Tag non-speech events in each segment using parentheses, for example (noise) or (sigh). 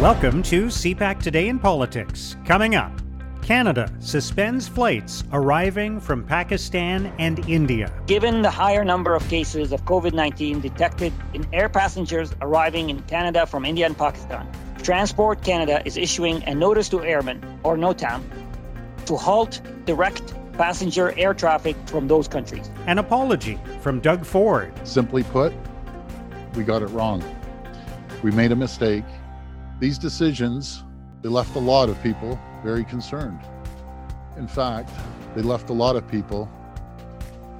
Welcome to CPAC Today in Politics. Coming up, Canada suspends flights arriving from Pakistan and India. Given the higher number of cases of COVID 19 detected in air passengers arriving in Canada from India and Pakistan, Transport Canada is issuing a notice to airmen, or NOTAM, to halt direct passenger air traffic from those countries. An apology from Doug Ford. Simply put, we got it wrong. We made a mistake these decisions, they left a lot of people very concerned. In fact, they left a lot of people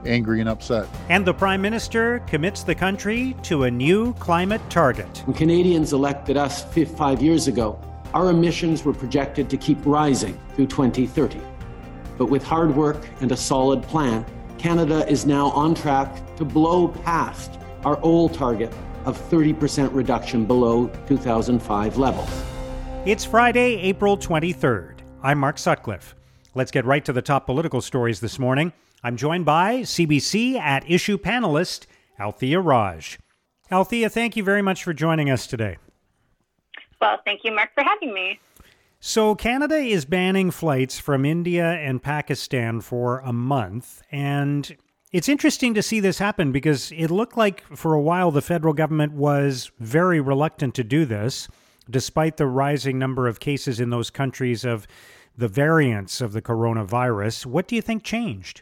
angry and upset. And the Prime Minister commits the country to a new climate target. When Canadians elected us five years ago, our emissions were projected to keep rising through 2030. But with hard work and a solid plan, Canada is now on track to blow past our old target of 30% reduction below 2005 levels. It's Friday, April 23rd. I'm Mark Sutcliffe. Let's get right to the top political stories this morning. I'm joined by CBC at issue panelist Althia Raj. Althia, thank you very much for joining us today. Well, thank you, Mark, for having me. So, Canada is banning flights from India and Pakistan for a month, and it's interesting to see this happen because it looked like for a while the federal government was very reluctant to do this, despite the rising number of cases in those countries of the variants of the coronavirus. What do you think changed?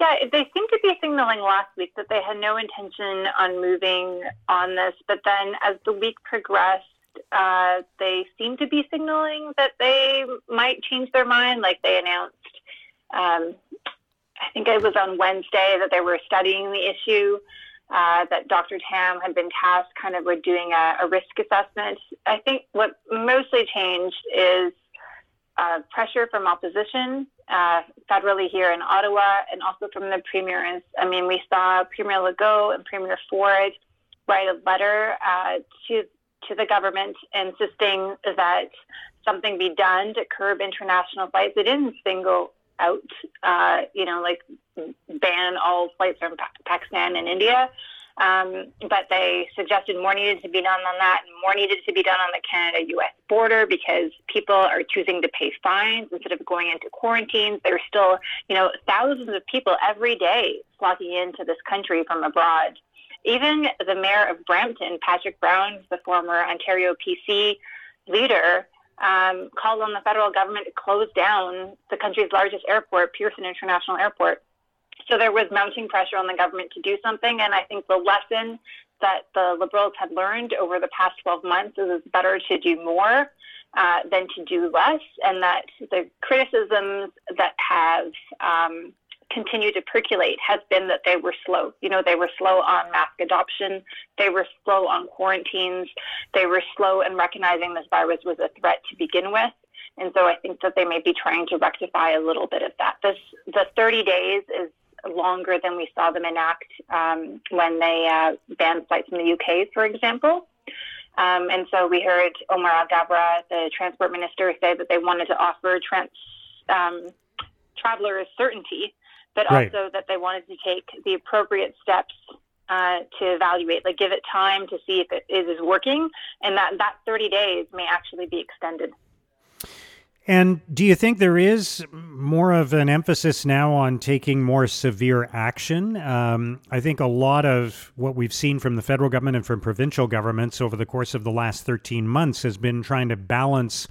Yeah, they seemed to be signaling last week that they had no intention on moving on this, but then as the week progressed, uh, they seemed to be signaling that they might change their mind. Like they announced um, I think it was on Wednesday that they were studying the issue. Uh, that Dr. Tam had been tasked kind of with doing a, a risk assessment. I think what mostly changed is uh, pressure from opposition uh, federally here in Ottawa and also from the premiers. I mean, we saw Premier Legault and Premier Ford write a letter uh, to to the government insisting that something be done to curb international flights. They didn't single out, uh, you know, like ban all flights from pa- Pakistan and India. Um, but they suggested more needed to be done on that and more needed to be done on the Canada US border because people are choosing to pay fines instead of going into quarantines. There's still, you know, thousands of people every day flocking into this country from abroad. Even the mayor of Brampton, Patrick Brown, the former Ontario PC leader, um, called on the federal government to close down the country's largest airport, Pearson International Airport. So there was mounting pressure on the government to do something, and I think the lesson that the Liberals had learned over the past 12 months is it's better to do more uh, than to do less, and that the criticisms that have um, continue to percolate has been that they were slow. You know, they were slow on mask adoption, they were slow on quarantines, they were slow in recognizing this virus was a threat to begin with. And so I think that they may be trying to rectify a little bit of that. This the 30 days is longer than we saw them enact um, when they uh, banned flights from the UK, for example. Um, and so we heard Omar Alghabra, the transport minister, say that they wanted to offer trans, um, travelers certainty but right. also that they wanted to take the appropriate steps uh, to evaluate, like give it time to see if it is working, and that that 30 days may actually be extended. And do you think there is more of an emphasis now on taking more severe action? Um, I think a lot of what we've seen from the federal government and from provincial governments over the course of the last 13 months has been trying to balance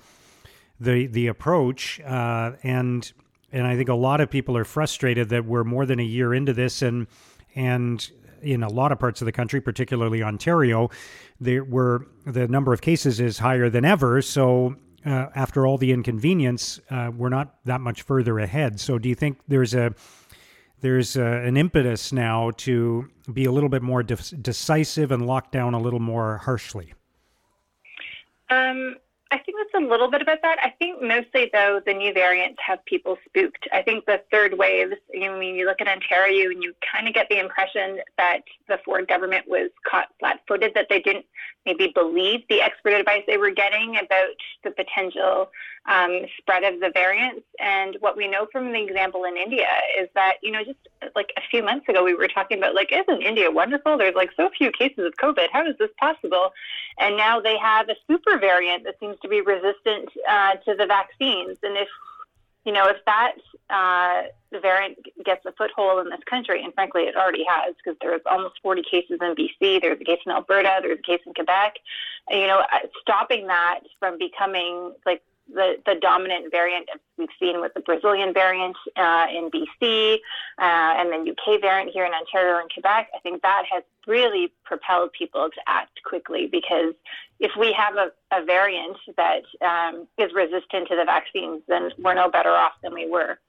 the the approach uh, and and I think a lot of people are frustrated that we're more than a year into this, and and in a lot of parts of the country, particularly Ontario, there were the number of cases is higher than ever. So uh, after all the inconvenience, uh, we're not that much further ahead. So do you think there's a there's a, an impetus now to be a little bit more de- decisive and lock down a little more harshly? Um, I think that it's a little bit about that. I think mostly though the new variants have people spooked. I think the third waves. You know, when you look at Ontario and you kind of get the impression that the Ford government was caught flat-footed, that they didn't maybe believe the expert advice they were getting about the potential um, spread of the variants. And what we know from the example in India is that you know just like a few months ago we were talking about like isn't India wonderful? There's like so few cases of COVID. How is this possible? And now they have a super variant that seems to be resistant uh, to the vaccines. And if you know if that uh, variant gets a foothold in this country, and frankly it already has, because there's almost 40 cases in BC, there's a case in Alberta, there's a case in Quebec. You know, uh, stopping that from becoming like the, the dominant variant we've seen with the Brazilian variant uh, in BC uh, and the UK variant here in Ontario and Quebec, I think that has really propelled people to act quickly because if we have a, a variant that um, is resistant to the vaccines, then we're no better off than we were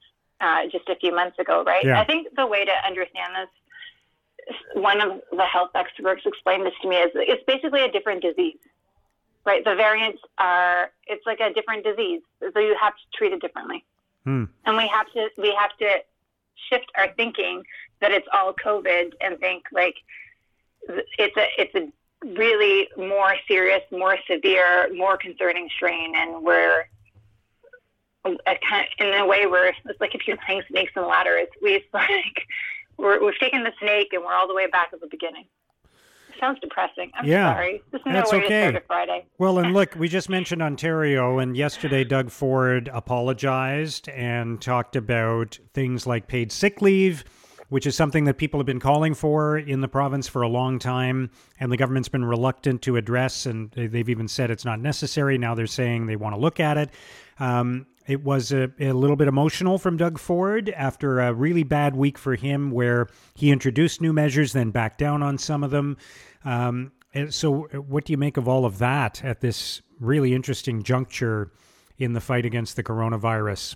uh, just a few months ago, right? Yeah. I think the way to understand this, one of the health experts explained this to me, is it's basically a different disease right? The variants are it's like a different disease, so you have to treat it differently. Hmm. And we have to we have to shift our thinking that it's all COVID and think like it's a it's a really more serious, more severe, more concerning strain, and we're a kind of, in a way where it's like if you're playing snakes and ladders, we've like we're, we've taken the snake and we're all the way back at the beginning sounds depressing. I'm yeah, sorry. This is that's no okay. to Friday. Well, and (laughs) look, we just mentioned Ontario, and yesterday Doug Ford apologized and talked about things like paid sick leave, which is something that people have been calling for in the province for a long time, and the government's been reluctant to address, and they've even said it's not necessary. Now they're saying they want to look at it. Um, it was a, a, little bit emotional from Doug Ford after a really bad week for him, where he introduced new measures, then backed down on some of them. Um, so, what do you make of all of that at this really interesting juncture in the fight against the coronavirus?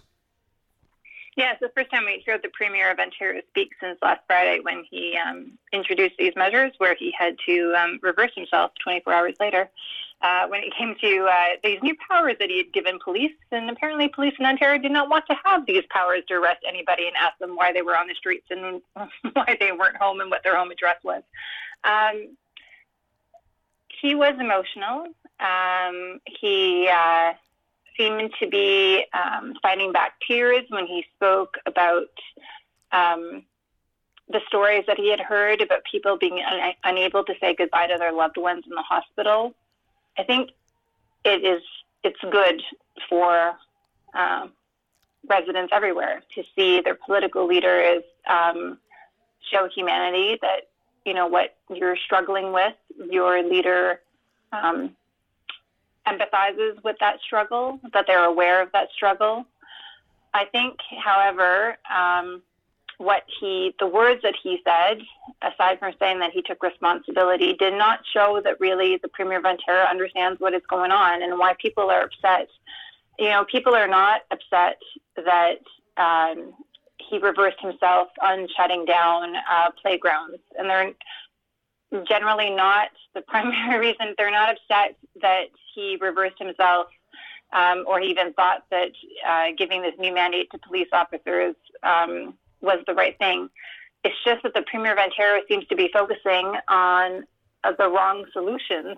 Yeah, it's the first time we heard the Premier of Ontario speak since last Friday when he um, introduced these measures, where he had to um, reverse himself 24 hours later uh, when it came to uh, these new powers that he had given police. And apparently, police in Ontario did not want to have these powers to arrest anybody and ask them why they were on the streets and (laughs) why they weren't home and what their home address was. Um, he was emotional. Um, he uh, seemed to be um, fighting back tears when he spoke about um, the stories that he had heard about people being un- unable to say goodbye to their loved ones in the hospital. I think it is it's good for um, residents everywhere to see their political leaders um, show humanity that you know what you're struggling with your leader um, empathizes with that struggle, that they're aware of that struggle. I think, however, um, what he, the words that he said, aside from saying that he took responsibility, did not show that really the Premier Ontario understands what is going on and why people are upset. You know, people are not upset that um, he reversed himself on shutting down uh, playgrounds, and they're generally not the (laughs) primary reason. They're not upset that he reversed himself um, or he even thought that uh, giving this new mandate to police officers um, was the right thing. It's just that the Premier Ontario seems to be focusing on uh, the wrong solutions.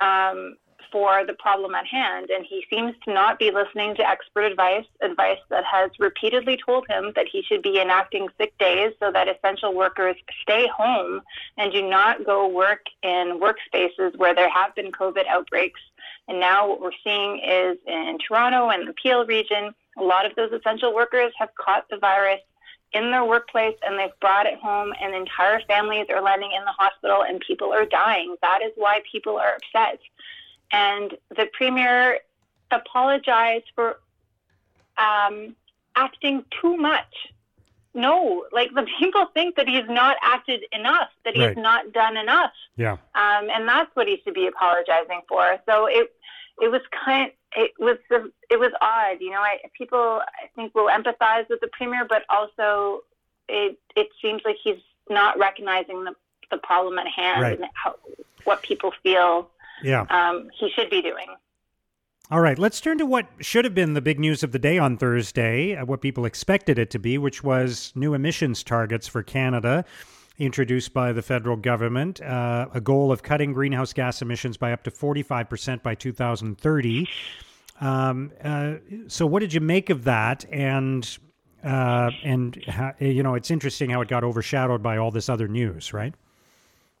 Um, for the problem at hand. And he seems to not be listening to expert advice, advice that has repeatedly told him that he should be enacting sick days so that essential workers stay home and do not go work in workspaces where there have been COVID outbreaks. And now what we're seeing is in Toronto and the Peel region, a lot of those essential workers have caught the virus in their workplace and they've brought it home and entire families are landing in the hospital and people are dying. That is why people are upset and the premier apologized for um, acting too much. No, like the (laughs) people think that he's not acted enough, that he's right. not done enough. Yeah. Um, and that's what he should be apologizing for. So it it was kind it was the, it was odd, you know. I, people I think will empathize with the premier, but also it it seems like he's not recognizing the the problem at hand right. and how, what people feel yeah. Um, he should be doing. All right, let's turn to what should have been the big news of the day on Thursday, uh, what people expected it to be, which was new emissions targets for Canada introduced by the federal government, uh, a goal of cutting greenhouse gas emissions by up to 45% by 2030. Um, uh, so, what did you make of that? And uh, and you know, it's interesting how it got overshadowed by all this other news, right?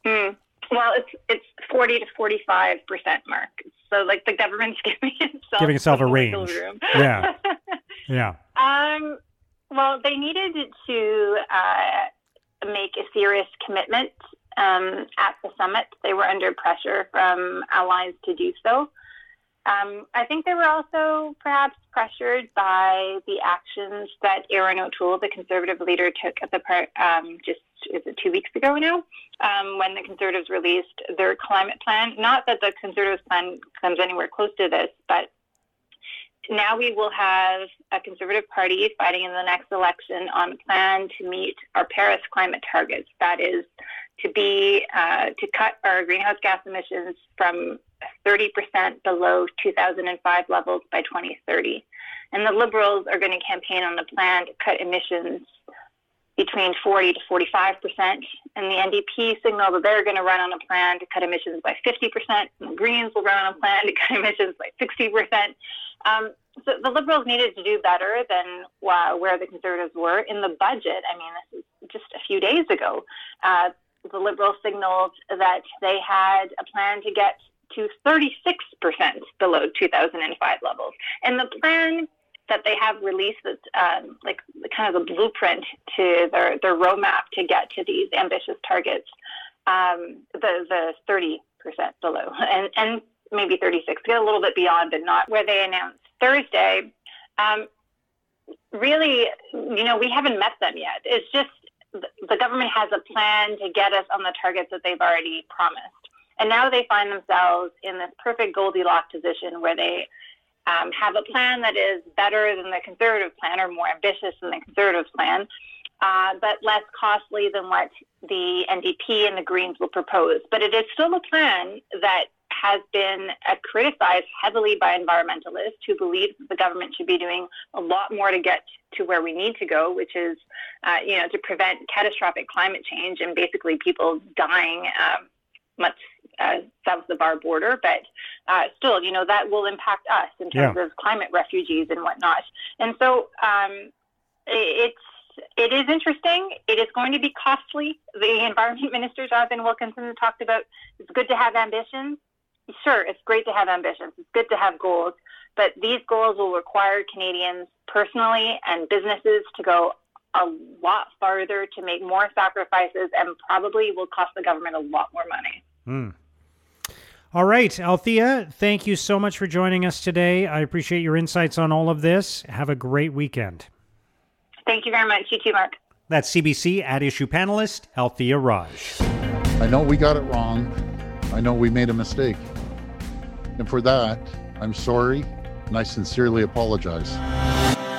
Mm. Well, it's it's forty to forty five percent mark. So like the government's (laughs) giving itself giving itself a range. Yeah. (laughs) yeah. Um. Well, they needed to uh, make a serious commitment um, at the summit. They were under pressure from allies to do so. Um, I think they were also perhaps pressured by the actions that Erin O'Toole, the Conservative leader, took at the part um, just is it two weeks ago now, um, when the Conservatives released their climate plan. Not that the Conservatives plan comes anywhere close to this, but now we will have a Conservative Party fighting in the next election on a plan to meet our Paris climate targets. That is to be uh, to cut our greenhouse gas emissions from 30% below 2005 levels by 2030. And the Liberals are going to campaign on a plan to cut emissions between 40 to 45 percent, and the NDP signaled that they're going to run on a plan to cut emissions by 50 percent, the Greens will run on a plan to (laughs) cut emissions by 60 percent. Um, so the Liberals needed to do better than uh, where the Conservatives were in the budget. I mean, this is just a few days ago. Uh, the Liberals signaled that they had a plan to get to 36% below 2005 levels. And the plan that they have released that's um, like kind of the blueprint to their, their roadmap to get to these ambitious targets, um, the, the 30% below (laughs) and, and maybe 36, get a little bit beyond, but not where they announced Thursday. Um, really, you know, we haven't met them yet. It's just the government has a plan to get us on the targets that they've already promised. And now they find themselves in this perfect Goldilocks position where they um, have a plan that is better than the conservative plan or more ambitious than the conservative plan, uh, but less costly than what the NDP and the Greens will propose. But it is still a plan that has been uh, criticized heavily by environmentalists who believe the government should be doing a lot more to get to where we need to go, which is, uh, you know, to prevent catastrophic climate change and basically people dying um, much uh, south of our border, but uh, still, you know, that will impact us in terms yeah. of climate refugees and whatnot. And so um, it's it is interesting. It is going to be costly. The (laughs) Environment Minister Jonathan Wilkinson talked about it's good to have ambitions. Sure, it's great to have ambitions. It's good to have goals, but these goals will require Canadians personally and businesses to go a lot farther to make more sacrifices and probably will cost the government a lot more money. Mm. All right, Althia, thank you so much for joining us today. I appreciate your insights on all of this. Have a great weekend. Thank you very much. You too, Mark. That's CBC at issue panelist Althia Raj. I know we got it wrong. I know we made a mistake. And for that, I'm sorry and I sincerely apologize.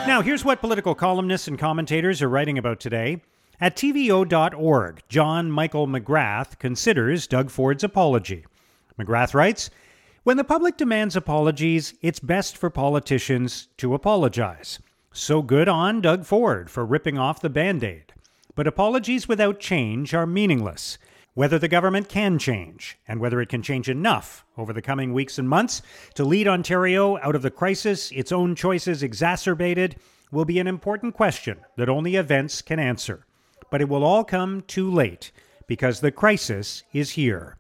Now, here's what political columnists and commentators are writing about today. At TVO.org, John Michael McGrath considers Doug Ford's apology. McGrath writes When the public demands apologies, it's best for politicians to apologize. So good on Doug Ford for ripping off the band aid. But apologies without change are meaningless. Whether the government can change, and whether it can change enough over the coming weeks and months to lead Ontario out of the crisis its own choices exacerbated, will be an important question that only events can answer but it will all come too late because the crisis is here.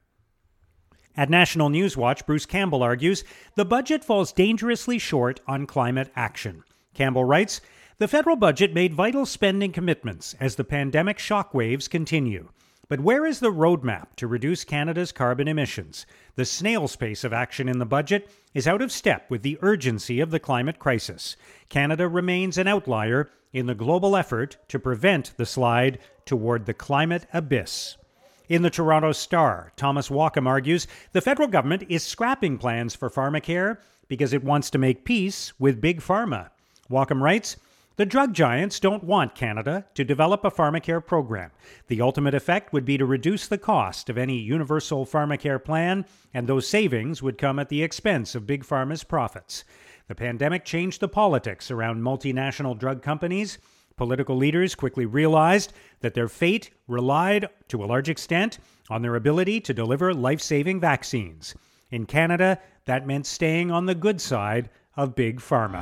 At National Newswatch, Bruce Campbell argues the budget falls dangerously short on climate action. Campbell writes The federal budget made vital spending commitments as the pandemic shockwaves continue. But where is the roadmap to reduce Canada's carbon emissions? The snail's pace of action in the budget is out of step with the urgency of the climate crisis. Canada remains an outlier in the global effort to prevent the slide toward the climate abyss. In the Toronto Star, Thomas Walkom argues the federal government is scrapping plans for pharmacare because it wants to make peace with Big Pharma. Walkom writes, The drug giants don't want Canada to develop a pharmacare program. The ultimate effect would be to reduce the cost of any universal pharmacare plan, and those savings would come at the expense of Big Pharma's profits. The pandemic changed the politics around multinational drug companies. Political leaders quickly realized that their fate relied, to a large extent, on their ability to deliver life saving vaccines. In Canada, that meant staying on the good side of Big Pharma.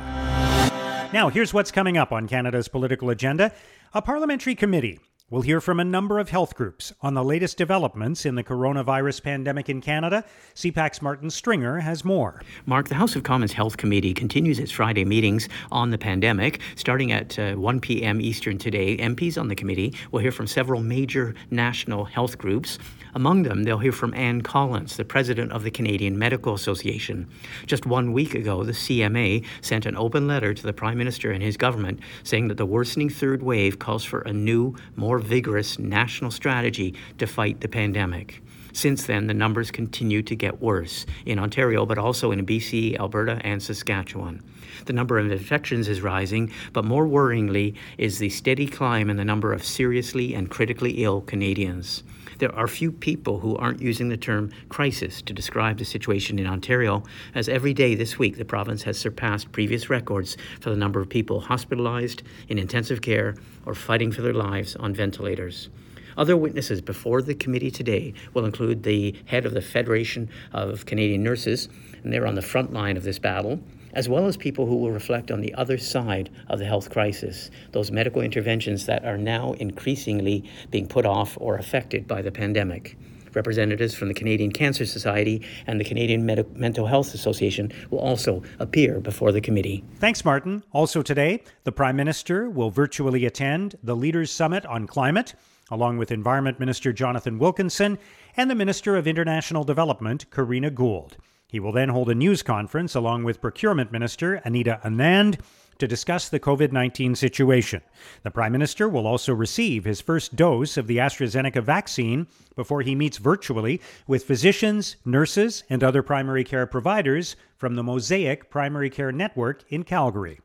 Now, here's what's coming up on Canada's political agenda. A parliamentary committee We'll hear from a number of health groups on the latest developments in the coronavirus pandemic in Canada. CPAC's Martin Stringer has more. Mark, the House of Commons Health Committee continues its Friday meetings on the pandemic. Starting at uh, 1 p.m. Eastern today, MPs on the committee will hear from several major national health groups. Among them, they'll hear from Ann Collins, the president of the Canadian Medical Association. Just one week ago, the CMA sent an open letter to the Prime Minister and his government saying that the worsening third wave calls for a new, more vigorous national strategy to fight the pandemic. Since then, the numbers continue to get worse in Ontario, but also in BC, Alberta, and Saskatchewan. The number of infections is rising, but more worryingly is the steady climb in the number of seriously and critically ill Canadians. There are few people who aren't using the term crisis to describe the situation in Ontario, as every day this week the province has surpassed previous records for the number of people hospitalized, in intensive care, or fighting for their lives on ventilators. Other witnesses before the committee today will include the head of the Federation of Canadian Nurses, and they're on the front line of this battle, as well as people who will reflect on the other side of the health crisis, those medical interventions that are now increasingly being put off or affected by the pandemic. Representatives from the Canadian Cancer Society and the Canadian Medi- Mental Health Association will also appear before the committee. Thanks, Martin. Also today, the Prime Minister will virtually attend the Leaders Summit on Climate, along with Environment Minister Jonathan Wilkinson and the Minister of International Development, Karina Gould. He will then hold a news conference along with Procurement Minister Anita Anand to discuss the COVID 19 situation. The Prime Minister will also receive his first dose of the AstraZeneca vaccine before he meets virtually with physicians, nurses, and other primary care providers from the Mosaic Primary Care Network in Calgary.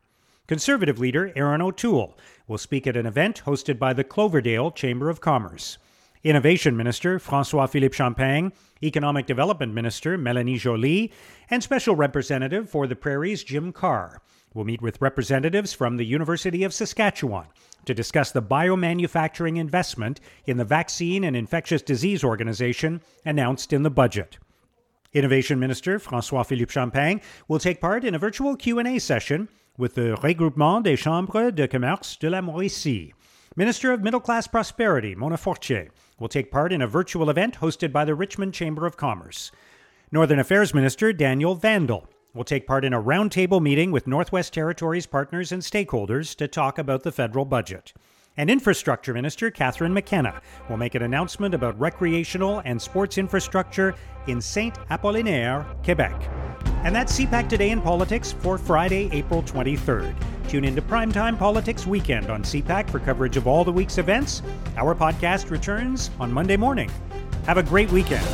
Conservative leader Erin O'Toole will speak at an event hosted by the Cloverdale Chamber of Commerce. Innovation Minister Francois Philippe Champagne, Economic Development Minister Melanie Joly, and Special Representative for the Prairies Jim Carr will meet with representatives from the University of Saskatchewan to discuss the biomanufacturing investment in the Vaccine and Infectious Disease Organization announced in the budget. Innovation Minister Francois Philippe Champagne will take part in a virtual Q&A session with the Regroupement des Chambres de Commerce de la Mauricie. Minister of Middle Class Prosperity, Mona Fortier, will take part in a virtual event hosted by the Richmond Chamber of Commerce. Northern Affairs Minister Daniel Vandal will take part in a roundtable meeting with Northwest Territories partners and stakeholders to talk about the federal budget. And Infrastructure Minister Catherine McKenna will make an announcement about recreational and sports infrastructure in Saint Apollinaire, Quebec. And that's CPAC Today in Politics for Friday, April 23rd. Tune into Primetime Politics Weekend on CPAC for coverage of all the week's events. Our podcast returns on Monday morning. Have a great weekend.